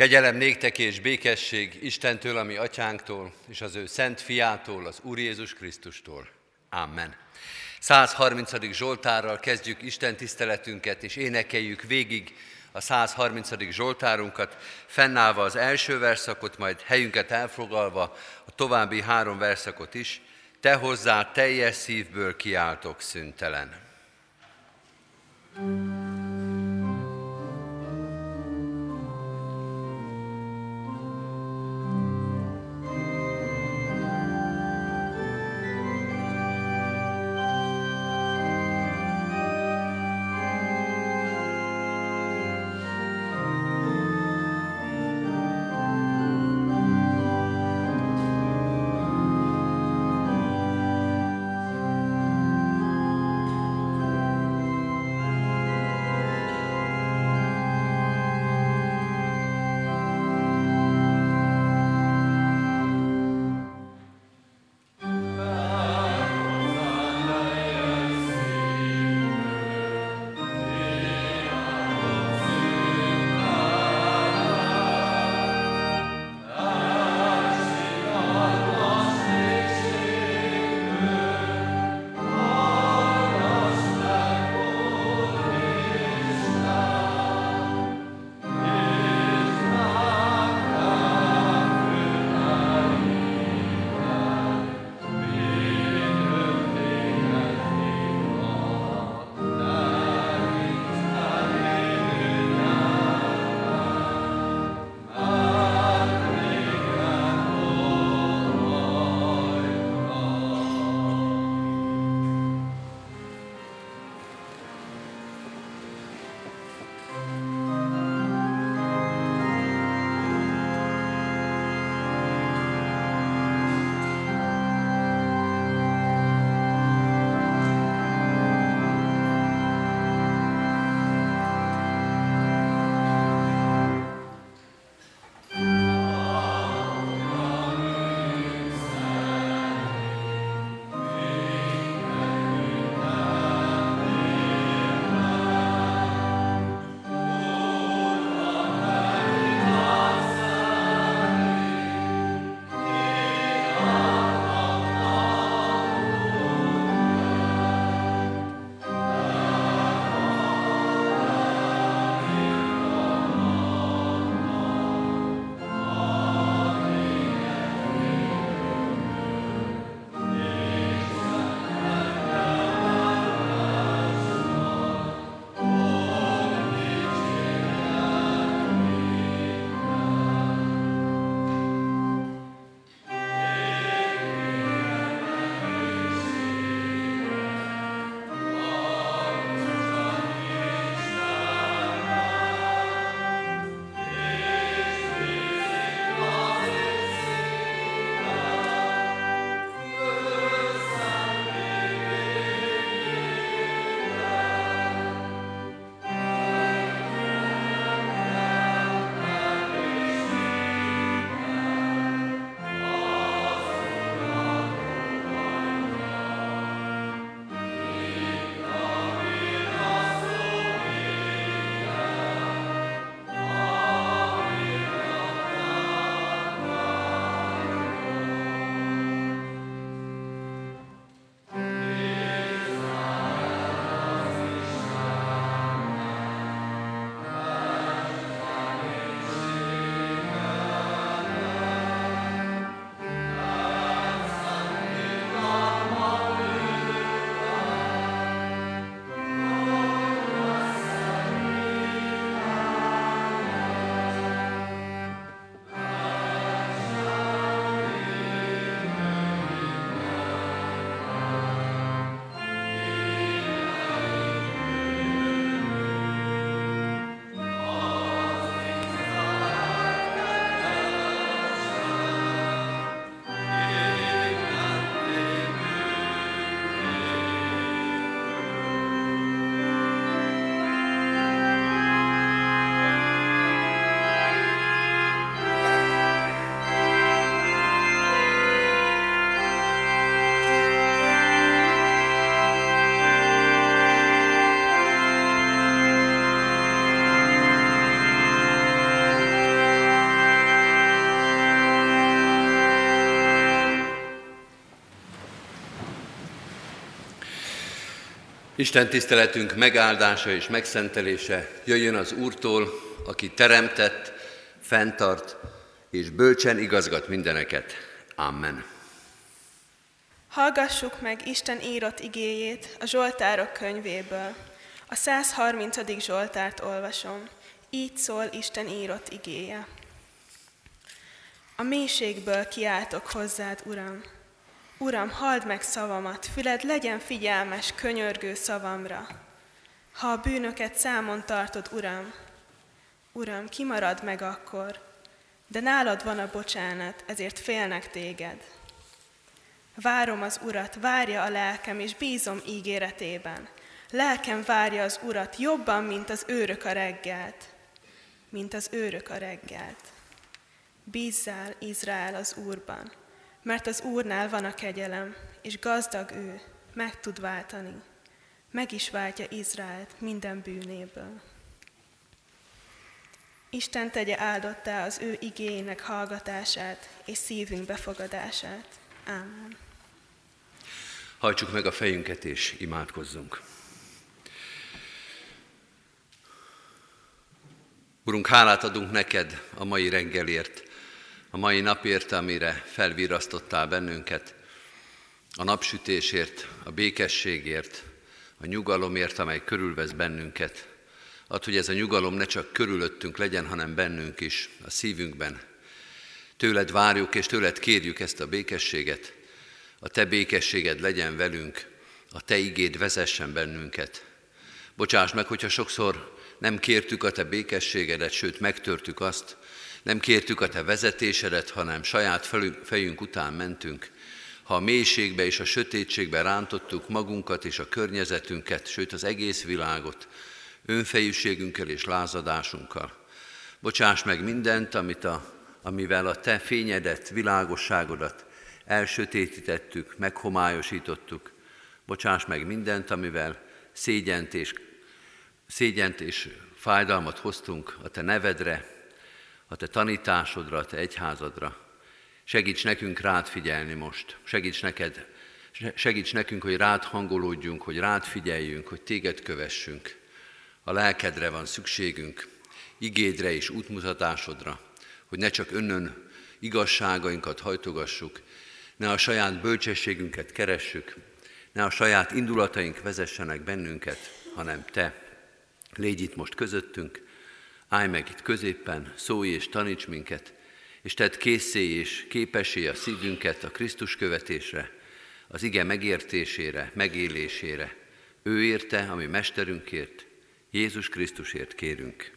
Kegyelem néktek és békesség Istentől, ami atyánktól, és az ő szent fiától, az Úr Jézus Krisztustól. Amen. 130. Zsoltárral kezdjük Isten tiszteletünket, és énekeljük végig a 130. Zsoltárunkat, fennállva az első verszakot, majd helyünket elfogalva a további három verszakot is. Te hozzá teljes szívből kiáltok szüntelen. thank Isten tiszteletünk megáldása és megszentelése jöjjön az Úrtól, aki teremtett, fenntart és bölcsen igazgat mindeneket. Amen. Hallgassuk meg Isten írott igéjét a Zsoltárok könyvéből. A 130. Zsoltárt olvasom. Így szól Isten írott igéje. A mélységből kiáltok hozzád, Uram. Uram, halld meg szavamat, füled legyen figyelmes, könyörgő szavamra. Ha a bűnöket számon tartod, Uram, Uram, kimarad meg akkor, de nálad van a bocsánat, ezért félnek téged. Várom az Urat, várja a lelkem, és bízom ígéretében. Lelkem várja az Urat jobban, mint az őrök a reggelt. Mint az őrök a reggelt. Bízzál, Izrael, az Úrban, mert az Úrnál van a kegyelem, és gazdag ő, meg tud váltani. Meg is váltja Izraelt minden bűnéből. Isten tegye áldottá az ő igénynek hallgatását és szívünk befogadását. Ámen. Hajtsuk meg a fejünket és imádkozzunk. Urunk, hálát adunk neked a mai reggelért, a mai napért, amire felvirasztottál bennünket, a napsütésért, a békességért, a nyugalomért, amely körülvesz bennünket. Ad, hogy ez a nyugalom ne csak körülöttünk legyen, hanem bennünk is, a szívünkben. Tőled várjuk és tőled kérjük ezt a békességet. A te békességed legyen velünk, a te igéd vezessen bennünket. Bocsáss meg, hogyha sokszor nem kértük a te békességedet, sőt megtörtük azt, nem kértük a te vezetésedet, hanem saját fejünk után mentünk. Ha a mélységbe és a sötétségbe rántottuk magunkat és a környezetünket, sőt az egész világot, önfejűségünkkel és lázadásunkkal. Bocsáss meg mindent, amit a, amivel a te fényedet, világosságodat elsötétítettük, meghomályosítottuk. Bocsáss meg mindent, amivel szégyent és, szégyent és fájdalmat hoztunk a te nevedre, a te tanításodra, a te egyházadra. Segíts nekünk rád figyelni most. Segíts neked, segíts nekünk, hogy rád hangolódjunk, hogy rád figyeljünk, hogy téged kövessünk. A lelkedre van szükségünk, igédre és útmutatásodra, hogy ne csak önnön igazságainkat hajtogassuk, ne a saját bölcsességünket keressük, ne a saját indulataink vezessenek bennünket, hanem Te. Légy itt most közöttünk, állj meg itt középen, szólj és taníts minket, és tedd készé és képessé a szívünket a Krisztus követésre, az ige megértésére, megélésére. Ő érte, ami Mesterünkért, Jézus Krisztusért kérünk.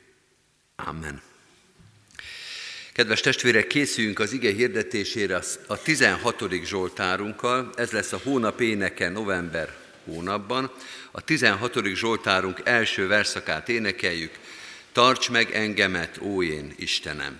Amen. Kedves testvérek, készüljünk az ige hirdetésére a 16. Zsoltárunkkal. Ez lesz a hónap éneke november hónapban. A 16. Zsoltárunk első verszakát énekeljük. Tarts meg engemet, ó én Istenem!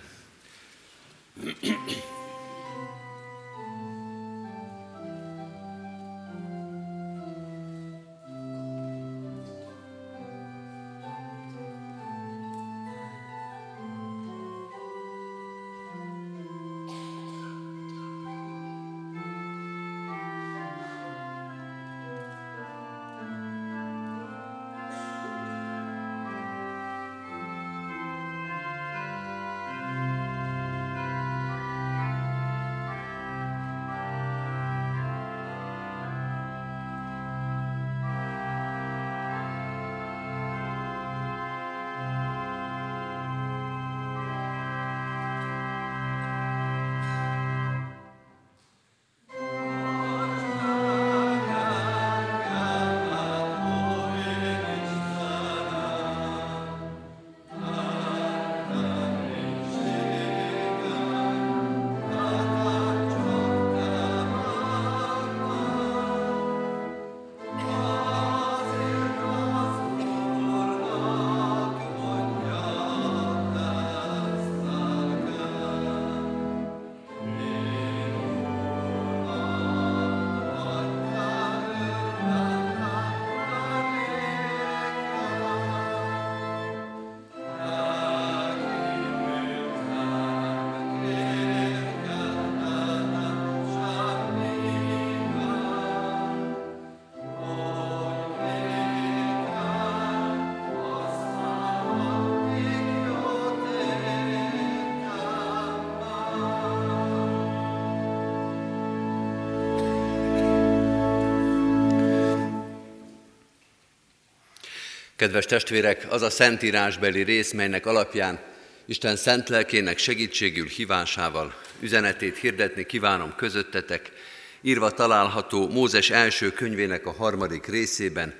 Kedves testvérek, az a szentírásbeli rész, melynek alapján Isten szent lelkének segítségül hívásával üzenetét hirdetni kívánom közöttetek, írva található Mózes első könyvének a harmadik részében,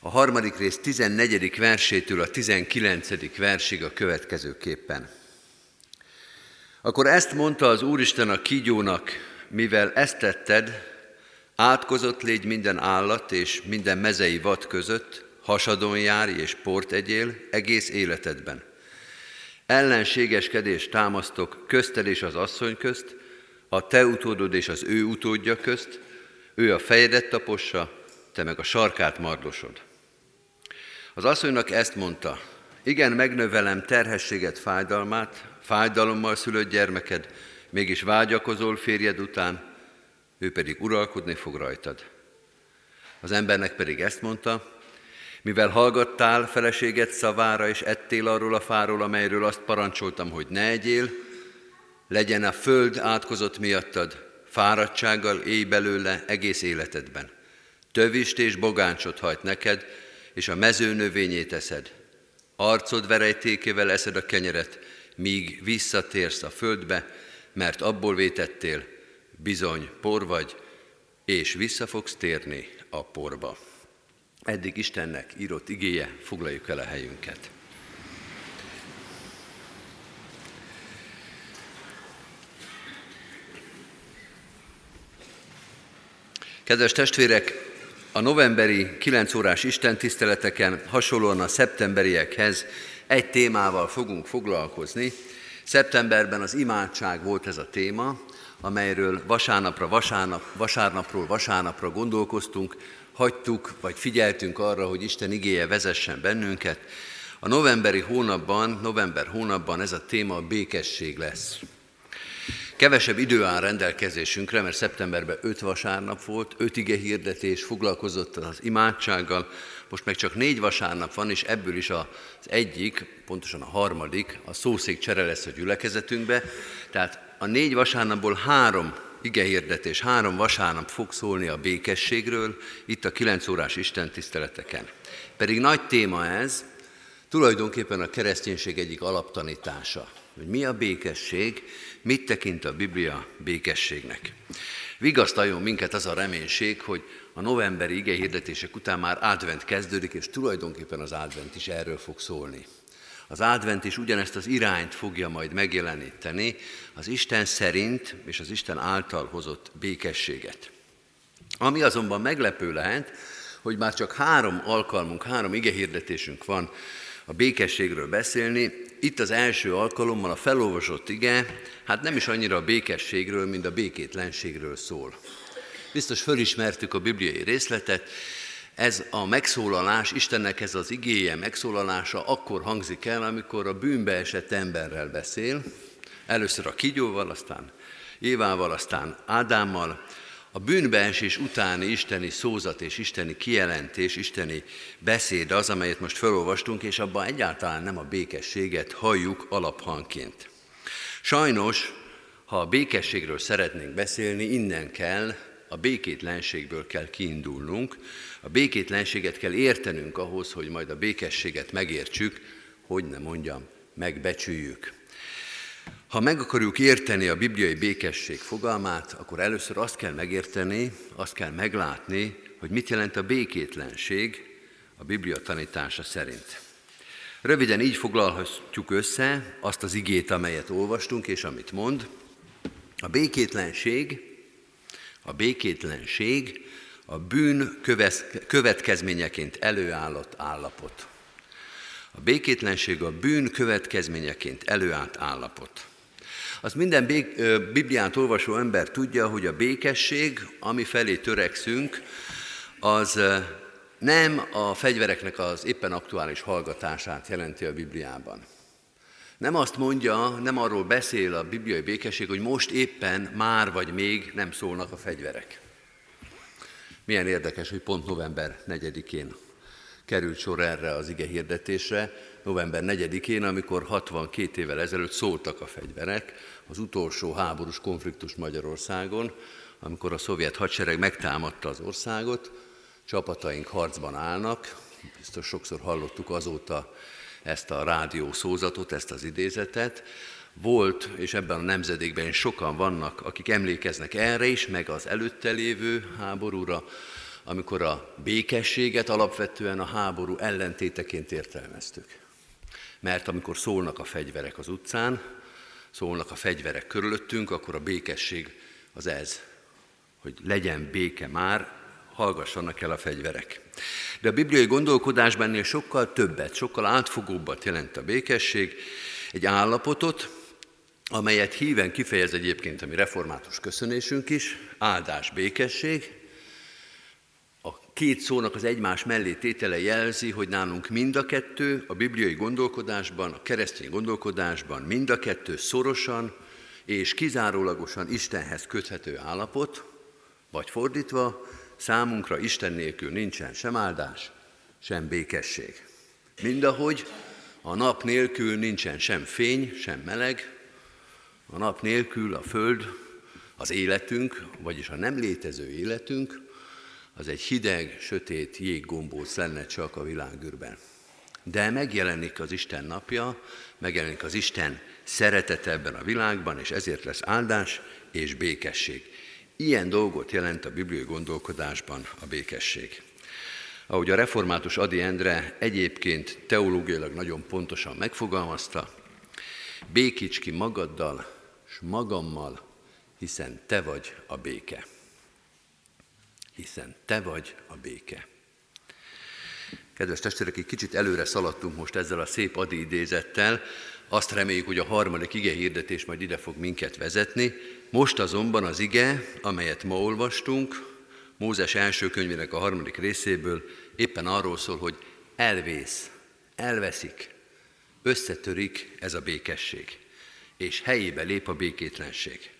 a harmadik rész 14. versétől a 19. versig a következőképpen. Akkor ezt mondta az Úristen a kígyónak, mivel ezt tetted, átkozott légy minden állat és minden mezei vad között, hasadon járj és port egyél egész életedben. Ellenségeskedést támasztok közted és az asszony közt, a te utódod és az ő utódja közt, ő a fejedet tapossa, te meg a sarkát mardosod. Az asszonynak ezt mondta, igen, megnövelem terhességet, fájdalmát, fájdalommal szülött gyermeked, mégis vágyakozol férjed után, ő pedig uralkodni fog rajtad. Az embernek pedig ezt mondta, mivel hallgattál feleséget szavára, és ettél arról a fáról, amelyről azt parancsoltam, hogy ne egyél, legyen a föld átkozott miattad, fáradtsággal élj belőle egész életedben. Tövist és bogáncsot hajt neked, és a mező növényét eszed. Arcod verejtékével eszed a kenyeret, míg visszatérsz a földbe, mert abból vétettél, bizony por vagy, és vissza fogsz térni a porba. Eddig Istennek írott igéje, foglaljuk el a helyünket. Kedves testvérek, a novemberi 9 órás Isten tiszteleteken hasonlóan a szeptemberiekhez egy témával fogunk foglalkozni. Szeptemberben az imádság volt ez a téma, amelyről vasárnapra, vasárnap, vasárnapról vasárnapra gondolkoztunk, hagytuk, vagy figyeltünk arra, hogy Isten igéje vezessen bennünket. A novemberi hónapban, november hónapban ez a téma a békesség lesz. Kevesebb idő áll rendelkezésünkre, mert szeptemberben öt vasárnap volt, öt ige hirdetés, foglalkozott az imádsággal, most meg csak négy vasárnap van, és ebből is az egyik, pontosan a harmadik, a szószék csere lesz a gyülekezetünkbe, tehát a négy vasárnapból három ige hirdetés, három vasárnap fog szólni a békességről, itt a kilenc órás Isten tiszteleteken. Pedig nagy téma ez, tulajdonképpen a kereszténység egyik alaptanítása, hogy mi a békesség, mit tekint a Biblia békességnek. Vigasztaljon minket az a reménység, hogy a novemberi ige hirdetések után már advent kezdődik, és tulajdonképpen az advent is erről fog szólni. Az advent is ugyanezt az irányt fogja majd megjeleníteni, az Isten szerint és az Isten által hozott békességet. Ami azonban meglepő lehet, hogy már csak három alkalmunk, három igehirdetésünk van a békességről beszélni. Itt az első alkalommal a felolvasott ige, hát nem is annyira a békességről, mint a békétlenségről szól. Biztos fölismertük a bibliai részletet, ez a megszólalás, Istennek ez az igéje megszólalása akkor hangzik el, amikor a bűnbe esett emberrel beszél, először a kigyóval, aztán Évával, aztán Ádámmal, a bűnbeesés utáni isteni szózat és isteni kijelentés, isteni beszéd az, amelyet most felolvastunk, és abban egyáltalán nem a békességet halljuk alaphangként. Sajnos, ha a békességről szeretnénk beszélni, innen kell, a békétlenségből kell kiindulnunk, a békétlenséget kell értenünk ahhoz, hogy majd a békességet megértsük, hogy ne mondjam, megbecsüljük. Ha meg akarjuk érteni a bibliai békesség fogalmát, akkor először azt kell megérteni, azt kell meglátni, hogy mit jelent a békétlenség a Biblia tanítása szerint. Röviden így foglalhatjuk össze azt az igét, amelyet olvastunk, és amit mond. A békétlenség, a békétlenség a bűn következményeként előállott állapot. A békétlenség a bűn következményeként előállt állapot. Az minden Bibliát olvasó ember tudja, hogy a békesség, ami felé törekszünk, az nem a fegyvereknek az éppen aktuális hallgatását jelenti a Bibliában. Nem azt mondja, nem arról beszél a bibliai békesség, hogy most éppen már vagy még nem szólnak a fegyverek. Milyen érdekes, hogy pont november 4-én került sor erre az ige hirdetésre, november 4-én, amikor 62 évvel ezelőtt szóltak a fegyverek, az utolsó háborús konfliktus Magyarországon, amikor a szovjet hadsereg megtámadta az országot, csapataink harcban állnak, biztos sokszor hallottuk azóta ezt a rádió szózatot, ezt az idézetet. Volt, és ebben a nemzedékben sokan vannak, akik emlékeznek erre is, meg az előtte lévő háborúra, amikor a békességet alapvetően a háború ellentéteként értelmeztük. Mert amikor szólnak a fegyverek az utcán, szólnak a fegyverek körülöttünk, akkor a békesség az ez, hogy legyen béke már, hallgassanak el a fegyverek. De a bibliai gondolkodásban ennél sokkal többet, sokkal átfogóbbat jelent a békesség, egy állapotot, amelyet híven kifejez egyébként a mi református köszönésünk is, áldás, békesség. Két szónak az egymás mellé tétele jelzi, hogy nálunk mind a kettő, a bibliai gondolkodásban, a keresztény gondolkodásban mind a kettő szorosan és kizárólagosan Istenhez köthető állapot, vagy fordítva, Számunkra Isten nélkül nincsen sem áldás, sem békesség. Mindahogy a nap nélkül nincsen sem fény, sem meleg, a nap nélkül a föld, az életünk, vagyis a nem létező életünk, az egy hideg, sötét jéggombóc lenne csak a világűrben. De megjelenik az Isten napja, megjelenik az Isten szeretete ebben a világban, és ezért lesz áldás és békesség. Ilyen dolgot jelent a bibliai gondolkodásban a békesség. Ahogy a református Adi Endre egyébként teológiailag nagyon pontosan megfogalmazta, békíts ki magaddal, s magammal, hiszen te vagy a béke. Hiszen te vagy a béke. Kedves testvérek, egy kicsit előre szaladtunk most ezzel a szép adi idézettel, azt reméljük, hogy a harmadik ige hirdetés majd ide fog minket vezetni. Most azonban az ige, amelyet ma olvastunk, Mózes első könyvének a harmadik részéből éppen arról szól, hogy elvész, elveszik, összetörik ez a békesség, és helyébe lép a békétlenség.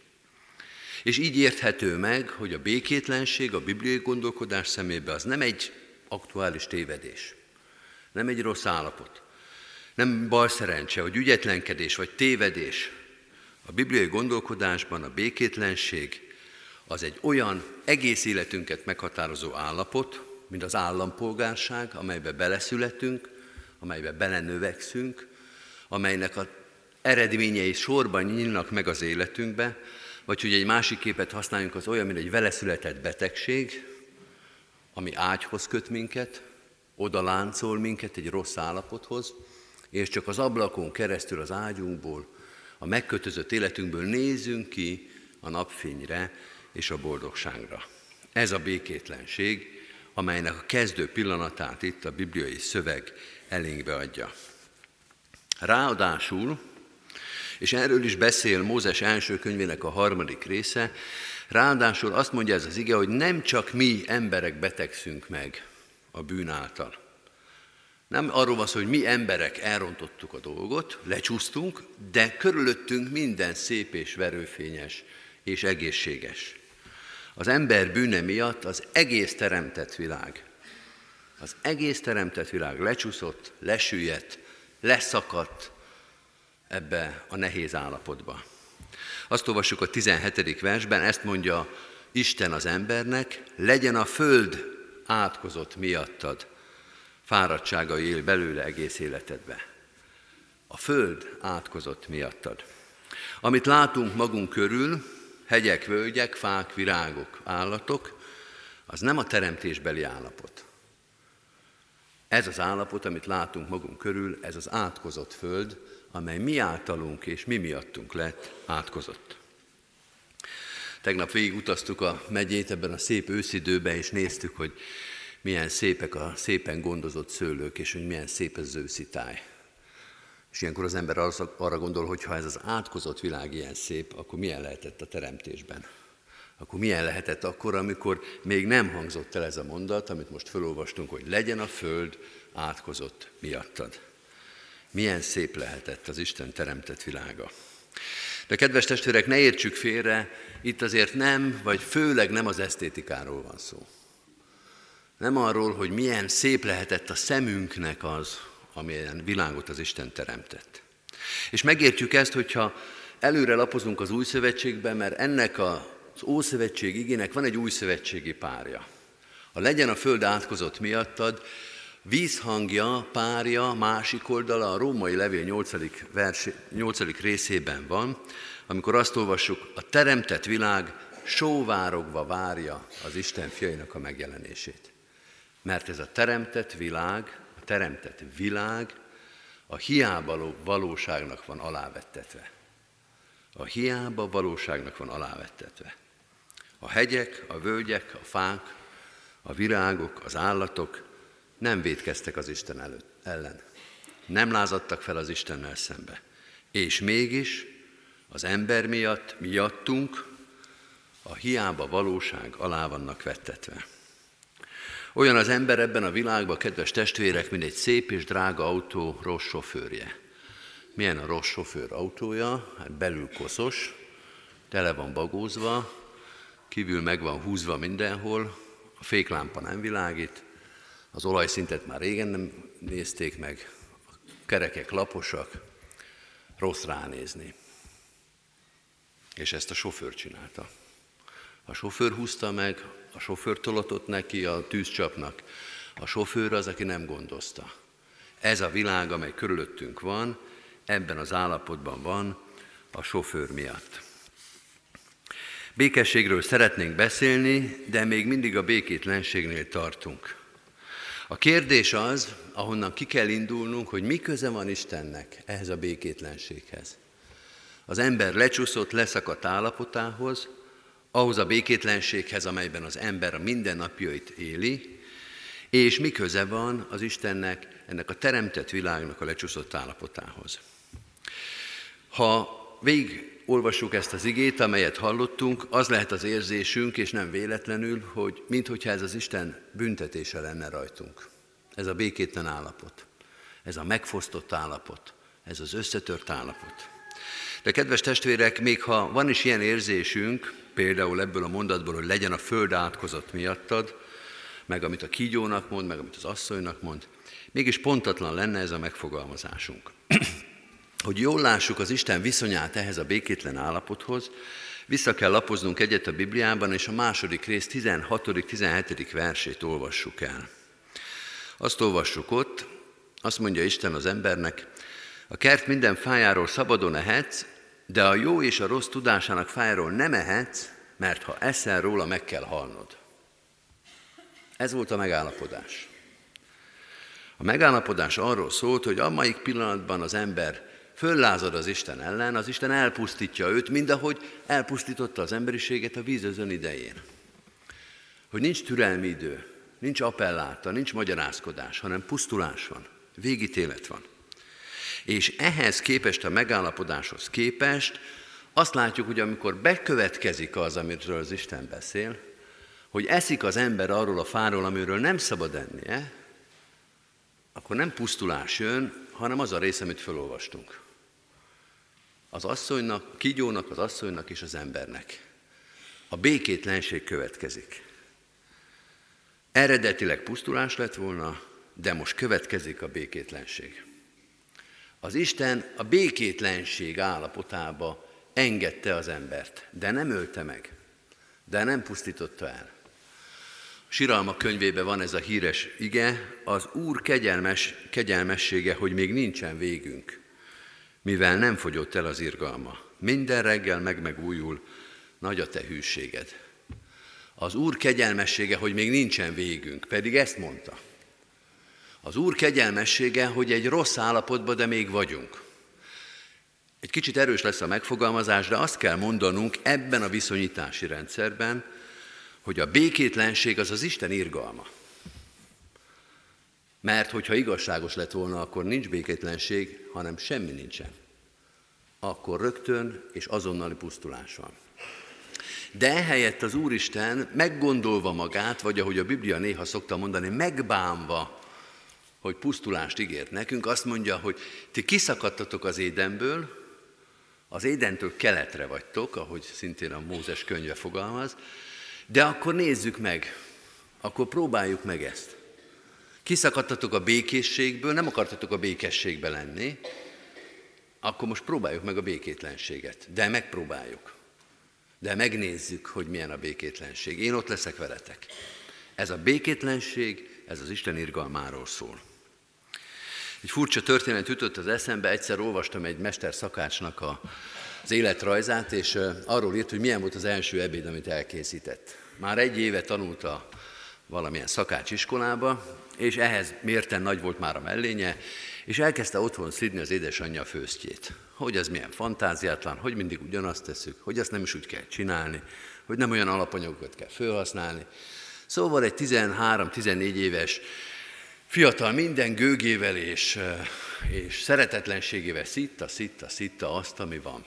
És így érthető meg, hogy a békétlenség a bibliai gondolkodás szemébe az nem egy aktuális tévedés, nem egy rossz állapot, nem bal szerencse, vagy ügyetlenkedés, vagy tévedés. A bibliai gondolkodásban a békétlenség az egy olyan egész életünket meghatározó állapot, mint az állampolgárság, amelybe beleszületünk, amelybe belenövekszünk, amelynek a eredményei sorban nyílnak meg az életünkbe, vagy hogy egy másik képet használjunk, az olyan, mint egy veleszületett betegség, ami ágyhoz köt minket, oda láncol minket egy rossz állapothoz, és csak az ablakon keresztül az ágyunkból, a megkötözött életünkből nézünk ki a napfényre és a boldogságra. Ez a békétlenség, amelynek a kezdő pillanatát itt a bibliai szöveg elénkbe adja. Ráadásul, és erről is beszél Mózes első könyvének a harmadik része, ráadásul azt mondja ez az ige, hogy nem csak mi emberek betegszünk meg a bűn által, nem arról van szó, hogy mi emberek elrontottuk a dolgot, lecsúsztunk, de körülöttünk minden szép és verőfényes és egészséges. Az ember bűne miatt az egész teremtett világ, az egész teremtett világ lecsúszott, lesüllyedt, leszakadt ebbe a nehéz állapotba. Azt olvassuk a 17. versben, ezt mondja Isten az embernek, legyen a föld átkozott miattad, fáradtsága él belőle egész életedbe. A föld átkozott miattad. Amit látunk magunk körül, hegyek, völgyek, fák, virágok, állatok, az nem a teremtésbeli állapot. Ez az állapot, amit látunk magunk körül, ez az átkozott föld, amely mi általunk és mi miattunk lett átkozott. Tegnap végig utaztuk a megyét ebben a szép őszidőben, és néztük, hogy milyen szépek a szépen gondozott szőlők, és hogy milyen szép az őszi. És ilyenkor az ember arra gondol, hogy ha ez az átkozott világ ilyen szép, akkor milyen lehetett a teremtésben? Akkor milyen lehetett akkor, amikor még nem hangzott el ez a mondat, amit most felolvastunk, hogy legyen a föld átkozott miattad. Milyen szép lehetett az Isten teremtett világa. De kedves testvérek, ne értsük félre, itt azért nem, vagy főleg nem az esztétikáról van szó. Nem arról, hogy milyen szép lehetett a szemünknek az, amilyen világot az Isten teremtett. És megértjük ezt, hogyha előre lapozunk az új szövetségbe, mert ennek az Ószövetség igének van egy új szövetségi párja. A legyen a föld átkozott miattad, vízhangja, párja, másik oldala a római levél 8. Vers, 8. részében van, amikor azt olvassuk, a teremtett világ sóvárogva várja az Isten fiainak a megjelenését. Mert ez a teremtett világ, a teremtett világ a hiába valóságnak van alávettetve. A hiába valóságnak van alávettetve. A hegyek, a völgyek, a fák, a virágok, az állatok nem védkeztek az Isten előtt, ellen. Nem lázadtak fel az Istennel szembe. És mégis az ember miatt, miattunk a hiába valóság alá vannak vettetve. Olyan az ember ebben a világban, kedves testvérek, mint egy szép és drága autó rossz sofőrje. Milyen a rossz sofőr autója? Hát belül koszos, tele van bagózva, kívül meg van húzva mindenhol, a féklámpa nem világít, az olajszintet már régen nem nézték meg, a kerekek laposak, rossz ránézni. És ezt a sofőr csinálta. A sofőr húzta meg, a sofőr tolatott neki a tűzcsapnak. A sofőr az, aki nem gondozta. Ez a világ, amely körülöttünk van, ebben az állapotban van a sofőr miatt. Békességről szeretnénk beszélni, de még mindig a békétlenségnél tartunk. A kérdés az, ahonnan ki kell indulnunk, hogy mi köze van Istennek ehhez a békétlenséghez. Az ember lecsúszott, leszakadt állapotához, ahhoz a békétlenséghez, amelyben az ember a mindennapjait éli, és mi köze van az Istennek ennek a teremtett világnak a lecsúszott állapotához. Ha végig olvassuk ezt az igét, amelyet hallottunk, az lehet az érzésünk, és nem véletlenül, hogy minthogyha ez az Isten büntetése lenne rajtunk. Ez a békétlen állapot, ez a megfosztott állapot, ez az összetört állapot. De kedves testvérek, még ha van is ilyen érzésünk, például ebből a mondatból, hogy legyen a föld átkozott miattad, meg amit a kígyónak mond, meg amit az asszonynak mond, mégis pontatlan lenne ez a megfogalmazásunk. hogy jól lássuk az Isten viszonyát ehhez a békétlen állapothoz, vissza kell lapoznunk egyet a Bibliában, és a második rész 16.-17. versét olvassuk el. Azt olvassuk ott, azt mondja Isten az embernek, a kert minden fájáról szabadon ehetsz, de a jó és a rossz tudásának fájáról nem ehetsz, mert ha eszel róla, meg kell halnod. Ez volt a megállapodás. A megállapodás arról szólt, hogy amelyik pillanatban az ember föllázad az Isten ellen, az Isten elpusztítja őt, mind ahogy elpusztította az emberiséget a vízözön idején. Hogy nincs türelmi idő, nincs appelláta, nincs magyarázkodás, hanem pusztulás van, végítélet van. És ehhez képest, a megállapodáshoz képest, azt látjuk, hogy amikor bekövetkezik az, amiről az Isten beszél, hogy eszik az ember arról a fáról, amiről nem szabad ennie, akkor nem pusztulás jön, hanem az a rész, amit felolvastunk. Az asszonynak, a kígyónak, az asszonynak és az embernek. A békétlenség következik. Eredetileg pusztulás lett volna, de most következik a békétlenség. Az Isten a békétlenség állapotába engedte az embert, de nem ölte meg, de nem pusztította el. Siralma könyvében van ez a híres ige, az Úr kegyelmes, kegyelmessége, hogy még nincsen végünk, mivel nem fogyott el az irgalma. Minden reggel meg megújul, nagy a te hűséged. Az Úr kegyelmessége, hogy még nincsen végünk, pedig ezt mondta. Az Úr kegyelmessége, hogy egy rossz állapotban, de még vagyunk. Egy kicsit erős lesz a megfogalmazás, de azt kell mondanunk ebben a viszonyítási rendszerben, hogy a békétlenség az az Isten irgalma. Mert hogyha igazságos lett volna, akkor nincs békétlenség, hanem semmi nincsen. Akkor rögtön és azonnali pusztulás van. De ehelyett az Úristen meggondolva magát, vagy ahogy a Biblia néha szokta mondani, megbánva hogy pusztulást ígért nekünk, azt mondja, hogy ti kiszakadtatok az édenből, az édentől keletre vagytok, ahogy szintén a Mózes könyve fogalmaz, de akkor nézzük meg, akkor próbáljuk meg ezt. Kiszakadtatok a békészségből, nem akartatok a békességbe lenni, akkor most próbáljuk meg a békétlenséget. De megpróbáljuk. De megnézzük, hogy milyen a békétlenség. Én ott leszek veletek. Ez a békétlenség ez az Isten irgalmáról szól. Egy furcsa történet jutott az eszembe, egyszer olvastam egy mester szakácsnak a, az életrajzát, és arról írt, hogy milyen volt az első ebéd, amit elkészített. Már egy éve tanulta valamilyen szakácsiskolába, és ehhez mérten nagy volt már a mellénye, és elkezdte otthon szidni az édesanyja főztjét. Hogy az milyen fantáziátlan, hogy mindig ugyanazt teszük, hogy azt nem is úgy kell csinálni, hogy nem olyan alapanyagokat kell felhasználni. Szóval egy 13-14 éves fiatal minden gőgével és, és szeretetlenségével szitta, szitta, szitta azt, ami van.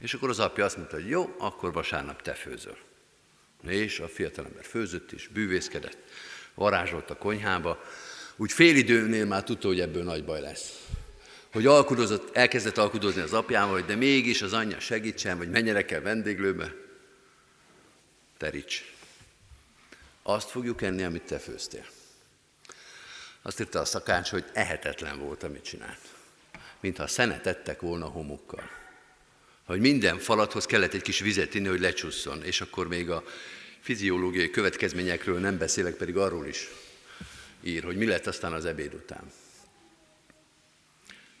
És akkor az apja azt mondta, hogy jó, akkor vasárnap te főzöl. És a fiatalember főzött is, bűvészkedett, varázsolt a konyhába, úgy fél időnél már tudta, hogy ebből nagy baj lesz. Hogy alkudozott, elkezdett alkudozni az apjával, hogy de mégis az anyja segítsen, vagy mennyire kell vendéglőbe. Teríts. Azt fogjuk enni, amit te főztél. Azt írta a szakács, hogy ehetetlen volt, amit csinált. Mintha szenet ettek volna homokkal. Hogy minden falathoz kellett egy kis vizet inni, hogy lecsusszon, és akkor még a fiziológiai következményekről nem beszélek, pedig arról is ír, hogy mi lett aztán az ebéd után.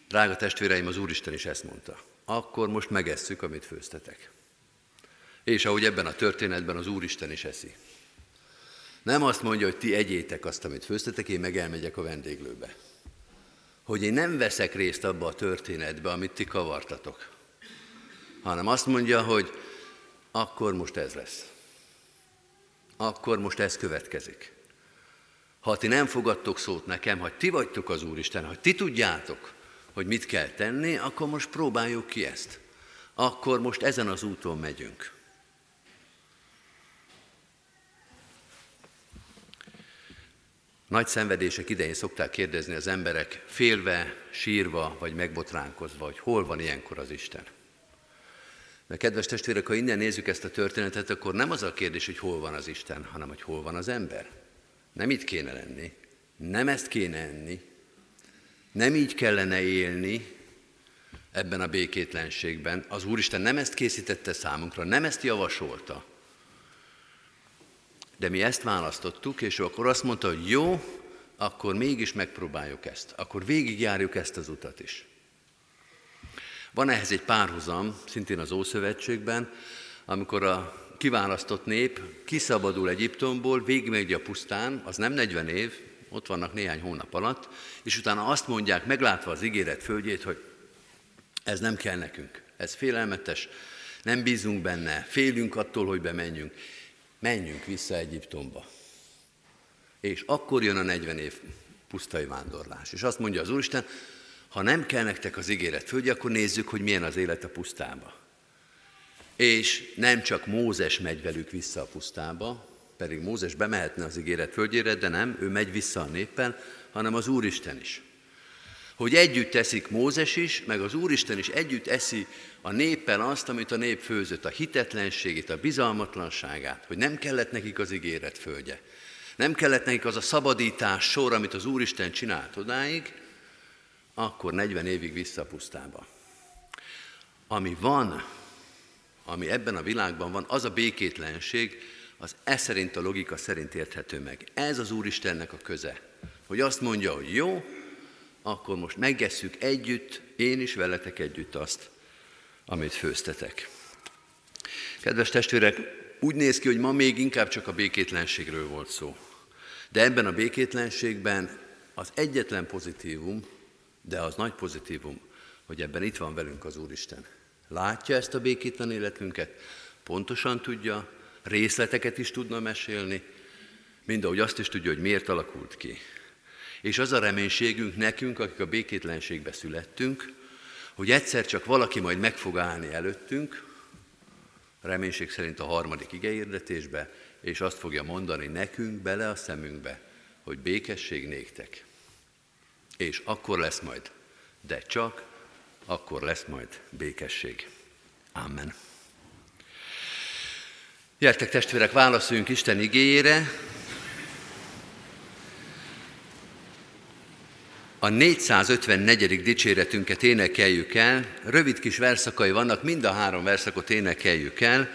Drága testvéreim, az Úristen is ezt mondta. Akkor most megesszük, amit főztetek. És ahogy ebben a történetben az Úristen is eszi. Nem azt mondja, hogy ti egyétek azt, amit főztetek, én meg elmegyek a vendéglőbe. Hogy én nem veszek részt abba a történetbe, amit ti kavartatok. Hanem azt mondja, hogy akkor most ez lesz. Akkor most ez következik. Ha ti nem fogadtok szót nekem, hogy ti vagytok az Úristen, hogy ti tudjátok, hogy mit kell tenni, akkor most próbáljuk ki ezt. Akkor most ezen az úton megyünk. Nagy szenvedések idején szokták kérdezni az emberek, félve, sírva vagy megbotránkozva, hogy hol van ilyenkor az Isten. Mert kedves testvérek, ha innen nézzük ezt a történetet, akkor nem az a kérdés, hogy hol van az Isten, hanem hogy hol van az ember. Nem itt kéne lenni, nem ezt kéne enni, nem így kellene élni ebben a békétlenségben. Az Úristen nem ezt készítette számunkra, nem ezt javasolta. De mi ezt választottuk, és akkor azt mondta, hogy jó, akkor mégis megpróbáljuk ezt. Akkor végigjárjuk ezt az utat is. Van ehhez egy párhuzam, szintén az Ószövetségben, amikor a kiválasztott nép kiszabadul Egyiptomból, végigmegy a pusztán, az nem 40 év, ott vannak néhány hónap alatt, és utána azt mondják, meglátva az ígéret földjét, hogy ez nem kell nekünk, ez félelmetes, nem bízunk benne, félünk attól, hogy bemenjünk, menjünk vissza Egyiptomba. És akkor jön a 40 év pusztai vándorlás. És azt mondja az Úristen, ha nem kell nektek az ígéret földje, akkor nézzük, hogy milyen az élet a pusztába. És nem csak Mózes megy velük vissza a pusztába, pedig Mózes bemehetne az ígéret földjére, de nem, ő megy vissza a néppel, hanem az Úristen is. Hogy együtt teszik Mózes is, meg az Úristen is együtt eszi a néppel azt, amit a nép főzött, a hitetlenségét, a bizalmatlanságát, hogy nem kellett nekik az ígéret földje. Nem kellett nekik az a szabadítás sor, amit az Úristen csinált odáig, akkor 40 évig vissza a pusztába. Ami van, ami ebben a világban van, az a békétlenség, az e szerint a logika szerint érthető meg. Ez az Úristennek a köze, hogy azt mondja, hogy jó, akkor most megesszük együtt, én is veletek együtt azt, amit főztetek. Kedves testvérek, úgy néz ki, hogy ma még inkább csak a békétlenségről volt szó. De ebben a békétlenségben az egyetlen pozitívum, de az nagy pozitívum, hogy ebben itt van velünk az Úristen. Látja ezt a békétlen életünket, pontosan tudja, részleteket is tudna mesélni, mind ahogy azt is tudja, hogy miért alakult ki. És az a reménységünk nekünk, akik a békétlenségbe születtünk, hogy egyszer csak valaki majd meg fog állni előttünk, reménység szerint a harmadik igeérdetésbe, és azt fogja mondani nekünk bele a szemünkbe, hogy békesség néktek. És akkor lesz majd, de csak akkor lesz majd békesség. Amen. Gyertek testvérek, válaszoljunk Isten igényére. A 454. dicséretünket énekeljük el. Rövid kis verszakai vannak, mind a három verszakot énekeljük el.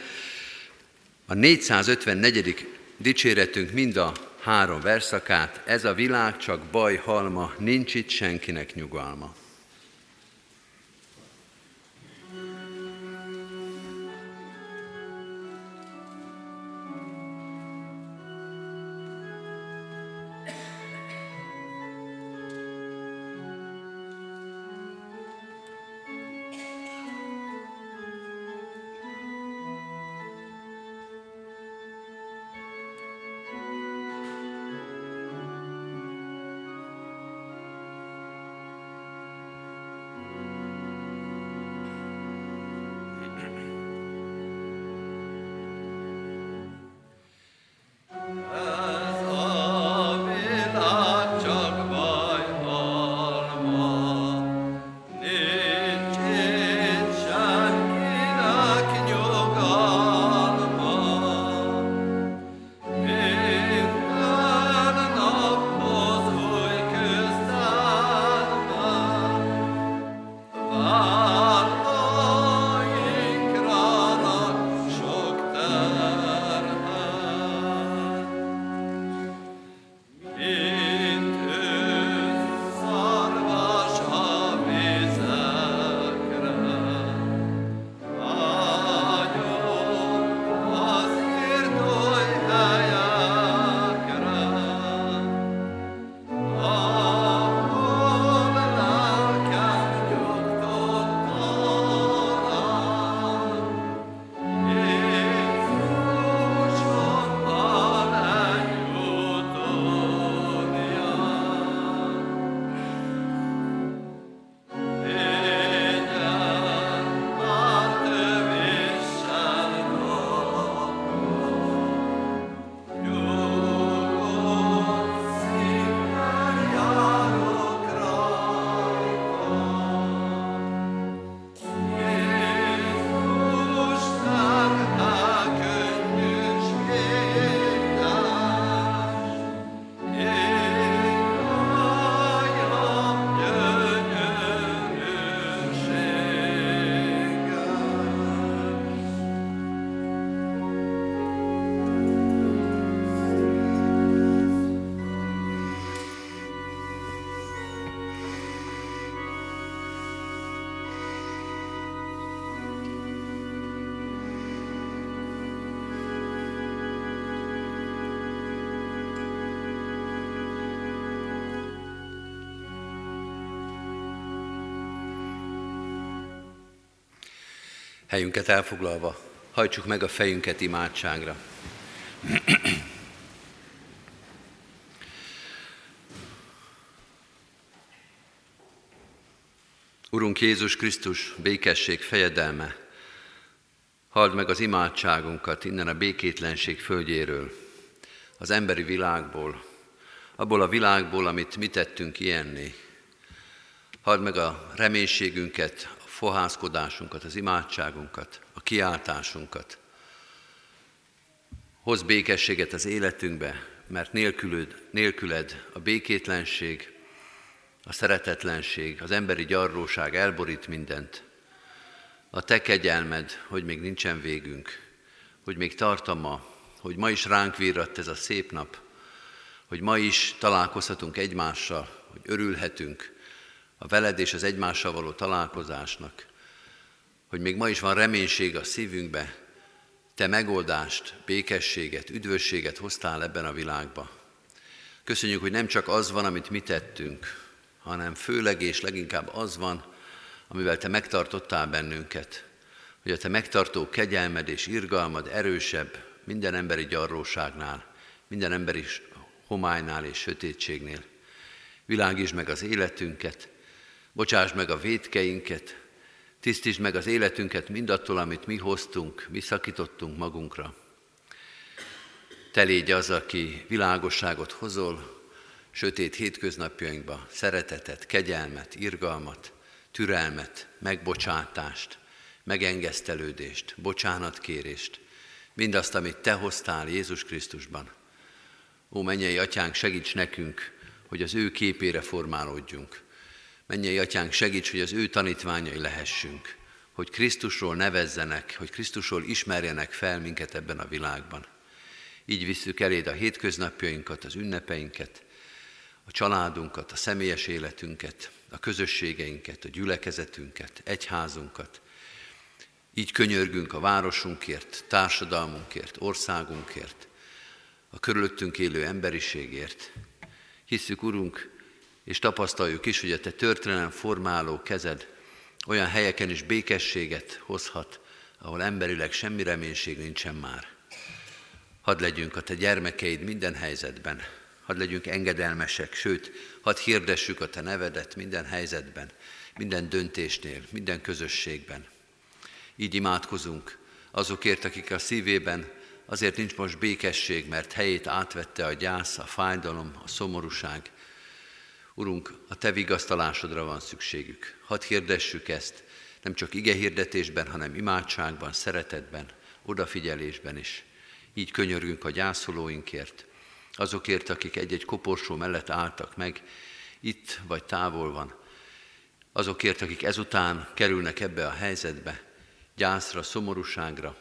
A 454. dicséretünk mind a három verszakát, ez a világ csak baj halma, nincs itt senkinek nyugalma. Helyünket elfoglalva, hajtsuk meg a fejünket imádságra. Urunk Jézus Krisztus, békesség, fejedelme, halld meg az imádságunkat innen a békétlenség földjéről, az emberi világból, abból a világból, amit mi tettünk ilyenné. Halld meg a reménységünket, fohászkodásunkat, az imádságunkat, a kiáltásunkat. Hoz békességet az életünkbe, mert nélküled, nélküled a békétlenség, a szeretetlenség, az emberi gyarróság elborít mindent. A te kegyelmed, hogy még nincsen végünk, hogy még tart a ma, hogy ma is ránk virradt ez a szép nap, hogy ma is találkozhatunk egymással, hogy örülhetünk, a veled és az egymással való találkozásnak, hogy még ma is van reménység a szívünkbe, te megoldást, békességet, üdvösséget hoztál ebben a világba. Köszönjük, hogy nem csak az van, amit mi tettünk, hanem főleg és leginkább az van, amivel te megtartottál bennünket, hogy a te megtartó kegyelmed és irgalmad erősebb minden emberi gyarróságnál, minden emberi homálynál és sötétségnél. Világítsd meg az életünket, Bocsáss meg a védkeinket, tisztítsd meg az életünket mindattól, amit mi hoztunk, mi szakítottunk magunkra. Te légy az, aki világosságot hozol, sötét hétköznapjainkba, szeretetet, kegyelmet, irgalmat, türelmet, megbocsátást, megengesztelődést, bocsánatkérést, mindazt, amit Te hoztál Jézus Krisztusban. Ó, mennyei atyánk, segíts nekünk, hogy az ő képére formálódjunk, Mennyei atyánk, segíts, hogy az ő tanítványai lehessünk, hogy Krisztusról nevezzenek, hogy Krisztusról ismerjenek fel minket ebben a világban. Így visszük eléd a hétköznapjainkat, az ünnepeinket, a családunkat, a személyes életünket, a közösségeinket, a gyülekezetünket, egyházunkat. Így könyörgünk a városunkért, társadalmunkért, országunkért, a körülöttünk élő emberiségért. Hisszük, Urunk, és tapasztaljuk is, hogy a Te történelem formáló kezed olyan helyeken is békességet hozhat, ahol emberileg semmi reménység nincsen már. Hadd legyünk a Te gyermekeid minden helyzetben, hadd legyünk engedelmesek, sőt, hadd hirdessük a Te nevedet minden helyzetben, minden döntésnél, minden közösségben. Így imádkozunk azokért, akik a szívében azért nincs most békesség, mert helyét átvette a gyász, a fájdalom, a szomorúság. Urunk, a Te vigasztalásodra van szükségük. Hadd hirdessük ezt, nem csak ige hirdetésben, hanem imádságban, szeretetben, odafigyelésben is. Így könyörgünk a gyászolóinkért, azokért, akik egy-egy koporsó mellett álltak meg, itt vagy távol van, azokért, akik ezután kerülnek ebbe a helyzetbe, gyászra, szomorúságra,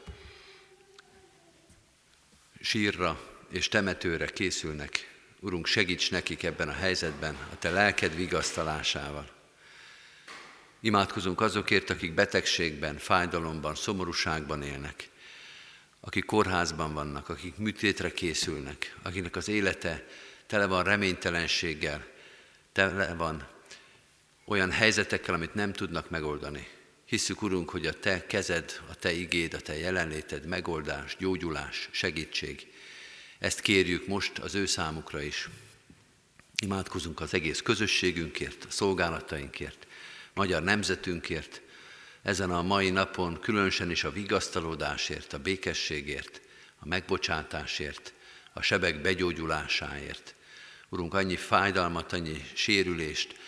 sírra és temetőre készülnek. Urunk, segíts nekik ebben a helyzetben a Te lelked vigasztalásával. Imádkozunk azokért, akik betegségben, fájdalomban, szomorúságban élnek, akik kórházban vannak, akik műtétre készülnek, akiknek az élete tele van reménytelenséggel, tele van olyan helyzetekkel, amit nem tudnak megoldani. Hiszük, Urunk, hogy a Te kezed, a Te igéd, a Te jelenléted, megoldás, gyógyulás, segítség. Ezt kérjük most az ő számukra is. Imádkozunk az egész közösségünkért, a szolgálatainkért, magyar nemzetünkért, ezen a mai napon különösen is a vigasztalódásért, a békességért, a megbocsátásért, a sebek begyógyulásáért. Urunk, annyi fájdalmat, annyi sérülést,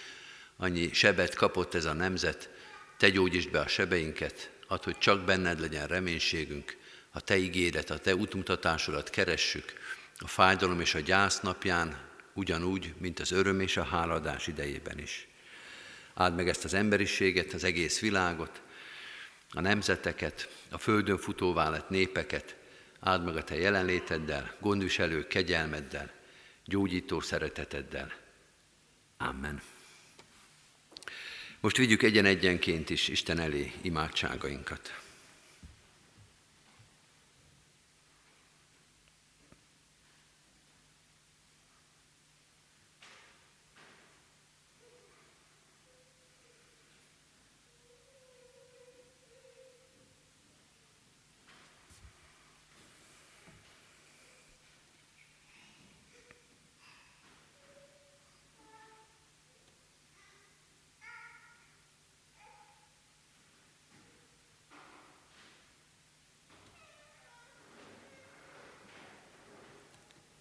annyi sebet kapott ez a nemzet, Te gyógyítsd be a sebeinket, add, hogy csak benned legyen reménységünk, a Te ígéret, a Te útmutatásodat keressük, a fájdalom és a gyász napján, ugyanúgy, mint az öröm és a háladás idejében is. Áld meg ezt az emberiséget, az egész világot, a nemzeteket, a földön futóvá lett népeket, áld meg a Te jelenléteddel, gondviselő kegyelmeddel, gyógyító szereteteddel. Amen. Most vigyük egyen-egyenként is Isten elé imádságainkat.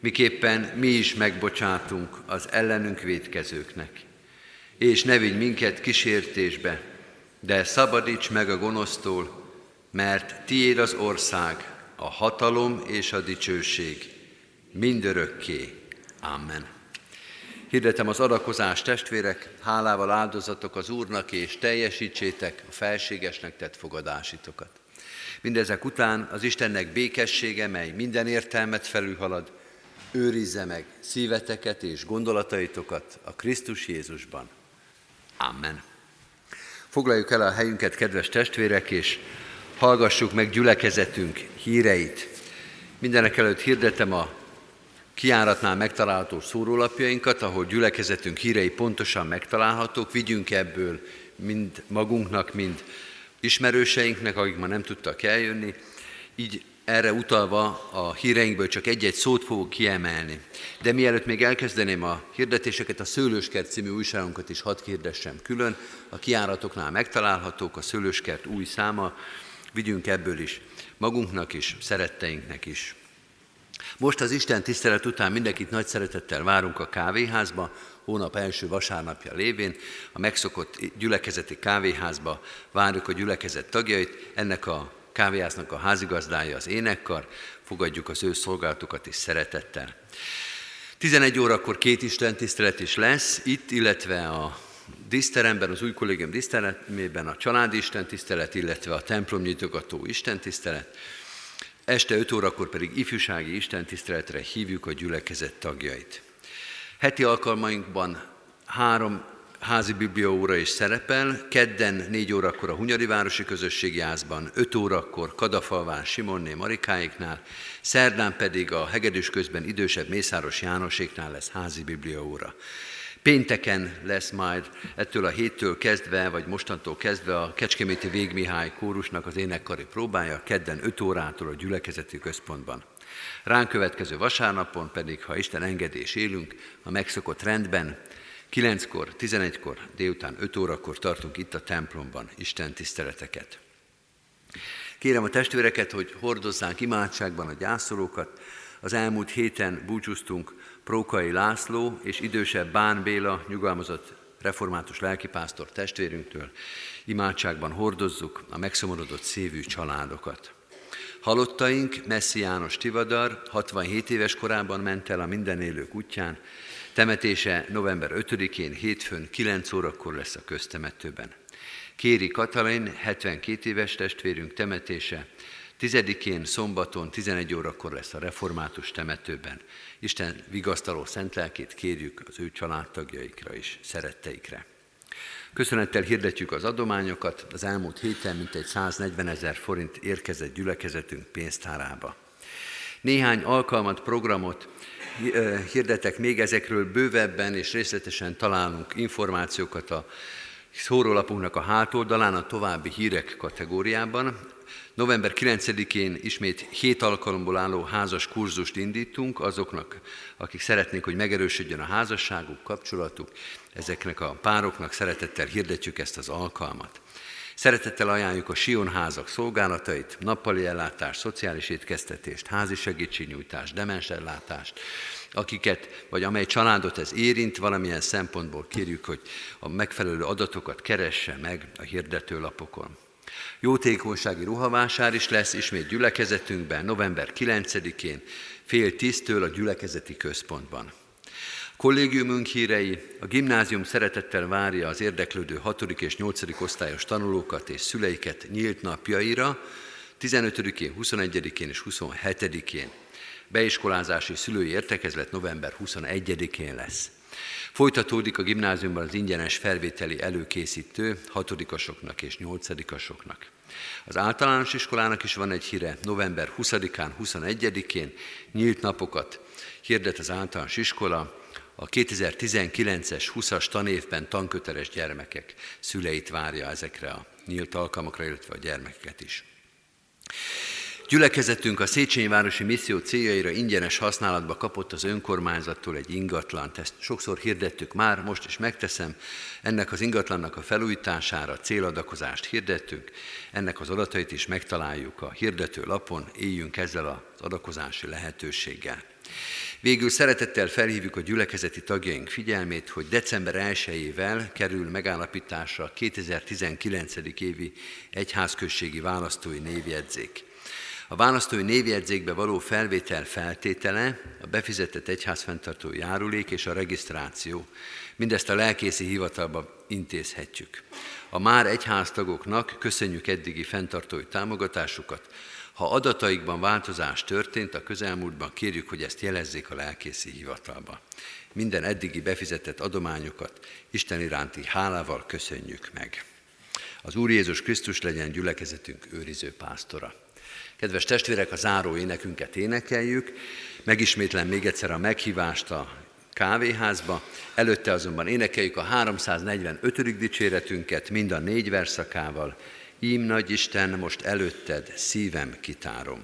miképpen mi is megbocsátunk az ellenünk védkezőknek. És ne vigy minket kísértésbe, de szabadíts meg a gonosztól, mert tiéd az ország, a hatalom és a dicsőség, mindörökké. Amen. Hirdetem az adakozás testvérek, hálával áldozatok az Úrnak, és teljesítsétek a felségesnek tett fogadásitokat. Mindezek után az Istennek békessége, mely minden értelmet felülhalad, őrizze meg szíveteket és gondolataitokat a Krisztus Jézusban. Amen. Foglaljuk el a helyünket, kedves testvérek, és hallgassuk meg gyülekezetünk híreit. Mindenek előtt hirdetem a kiáratnál megtalálható szórólapjainkat, ahol gyülekezetünk hírei pontosan megtalálhatók. Vigyünk ebből mind magunknak, mind ismerőseinknek, akik ma nem tudtak eljönni. Így erre utalva a híreinkből csak egy-egy szót fogok kiemelni. De mielőtt még elkezdeném a hirdetéseket, a Szőlőskert című újságunkat is hadd hirdessem külön. A kiáratoknál megtalálhatók a Szőlőskert új száma, vigyünk ebből is magunknak is, szeretteinknek is. Most az Isten tisztelet után mindenkit nagy szeretettel várunk a kávéházba, hónap első vasárnapja lévén, a megszokott gyülekezeti kávéházba várjuk a gyülekezet tagjait, ennek a kávéháznak a házigazdája az énekkar, fogadjuk az ő szolgálatukat is szeretettel. 11 órakor két Isten tisztelet is lesz, itt, illetve a díszteremben, az új kollégium díszteremében a családi Isten tisztelet, illetve a templom nyitogató Isten tisztelet. Este 5 órakor pedig ifjúsági Isten tiszteletre hívjuk a gyülekezet tagjait. Heti alkalmainkban három házi bibliaóra is szerepel, kedden 4 órakor a Hunyadi Városi Közösségi Házban, 5 órakor Kadafalván Simonné Marikáiknál, szerdán pedig a hegedűs közben idősebb Mészáros Jánoséknál lesz házi bibliaóra. Pénteken lesz majd ettől a héttől kezdve, vagy mostantól kezdve a Kecskeméti Végmihály kórusnak az énekkari próbája, kedden 5 órától a gyülekezeti központban. Ránk következő vasárnapon pedig, ha Isten engedés élünk, a megszokott rendben, 9-kor, 11-kor, délután 5 órakor tartunk itt a templomban Isten tiszteleteket. Kérem a testvéreket, hogy hordozzánk imádságban a gyászolókat. Az elmúlt héten búcsúztunk Prókai László és idősebb Bán Béla nyugalmazott református lelkipásztor testvérünktől. Imádságban hordozzuk a megszomorodott szívű családokat. Halottaink Messzi János Tivadar 67 éves korában ment el a mindenélők útján, Temetése november 5-én, hétfőn 9 órakor lesz a köztemetőben. Kéri Katalin, 72 éves testvérünk temetése, 10-én szombaton 11 órakor lesz a református temetőben. Isten vigasztaló szent lelkét kérjük az ő családtagjaikra és szeretteikre. Köszönettel hirdetjük az adományokat, az elmúlt héten mintegy 140 ezer forint érkezett gyülekezetünk pénztárába. Néhány alkalmat, programot hirdetek még ezekről bővebben és részletesen találunk információkat a szórólapunknak a hátoldalán, a további hírek kategóriában. November 9-én ismét hét alkalomból álló házas kurzust indítunk azoknak, akik szeretnék, hogy megerősödjön a házasságuk, kapcsolatuk. Ezeknek a pároknak szeretettel hirdetjük ezt az alkalmat. Szeretettel ajánljuk a Sionházak szolgálatait, nappali ellátást, szociális étkeztetést, házi segítségnyújtást, demens ellátást, akiket, vagy amely családot ez érint, valamilyen szempontból kérjük, hogy a megfelelő adatokat keresse meg a hirdetőlapokon. Jótékonysági ruhavásár is lesz ismét gyülekezetünkben november 9-én fél tíztől a gyülekezeti központban. Kollégiumunk hírei, a gimnázium szeretettel várja az érdeklődő 6. és 8. osztályos tanulókat és szüleiket nyílt napjaira, 15-én, 21-én és 27-én. Beiskolázási szülői értekezlet november 21-én lesz. Folytatódik a gimnáziumban az ingyenes felvételi előkészítő hatodikasoknak és nyolcadikasoknak. Az általános iskolának is van egy híre, november 20-án, 21-én nyílt napokat hirdet az általános iskola, a 2019-es 20-as tanévben tanköteles gyermekek szüleit várja ezekre a nyílt alkalmakra, illetve a gyermekeket is. Gyülekezetünk a Széchenyi Városi Misszió céljaira ingyenes használatba kapott az önkormányzattól egy ingatlant. Ezt sokszor hirdettük már, most is megteszem. Ennek az ingatlannak a felújítására céladakozást hirdettünk. Ennek az adatait is megtaláljuk a hirdető lapon, éljünk ezzel az adakozási lehetőséggel. Végül szeretettel felhívjuk a gyülekezeti tagjaink figyelmét, hogy december 1-ével kerül megállapításra a 2019. évi egyházközségi választói névjegyzék. A választói névjegyzékbe való felvétel feltétele a befizetett egyházfenntartó járulék és a regisztráció. Mindezt a lelkészi hivatalba intézhetjük. A már egyháztagoknak köszönjük eddigi fenntartói támogatásukat, ha adataikban változás történt a közelmúltban, kérjük, hogy ezt jelezzék a lelkészi hivatalba. Minden eddigi befizetett adományokat Isten iránti hálával köszönjük meg. Az Úr Jézus Krisztus legyen gyülekezetünk őriző pásztora. Kedves testvérek, a záró énekünket énekeljük. Megismétlem még egyszer a meghívást a kávéházba, előtte azonban énekeljük a 345. dicséretünket mind a négy verszakával, Ím nagy Isten, most előtted szívem kitárom.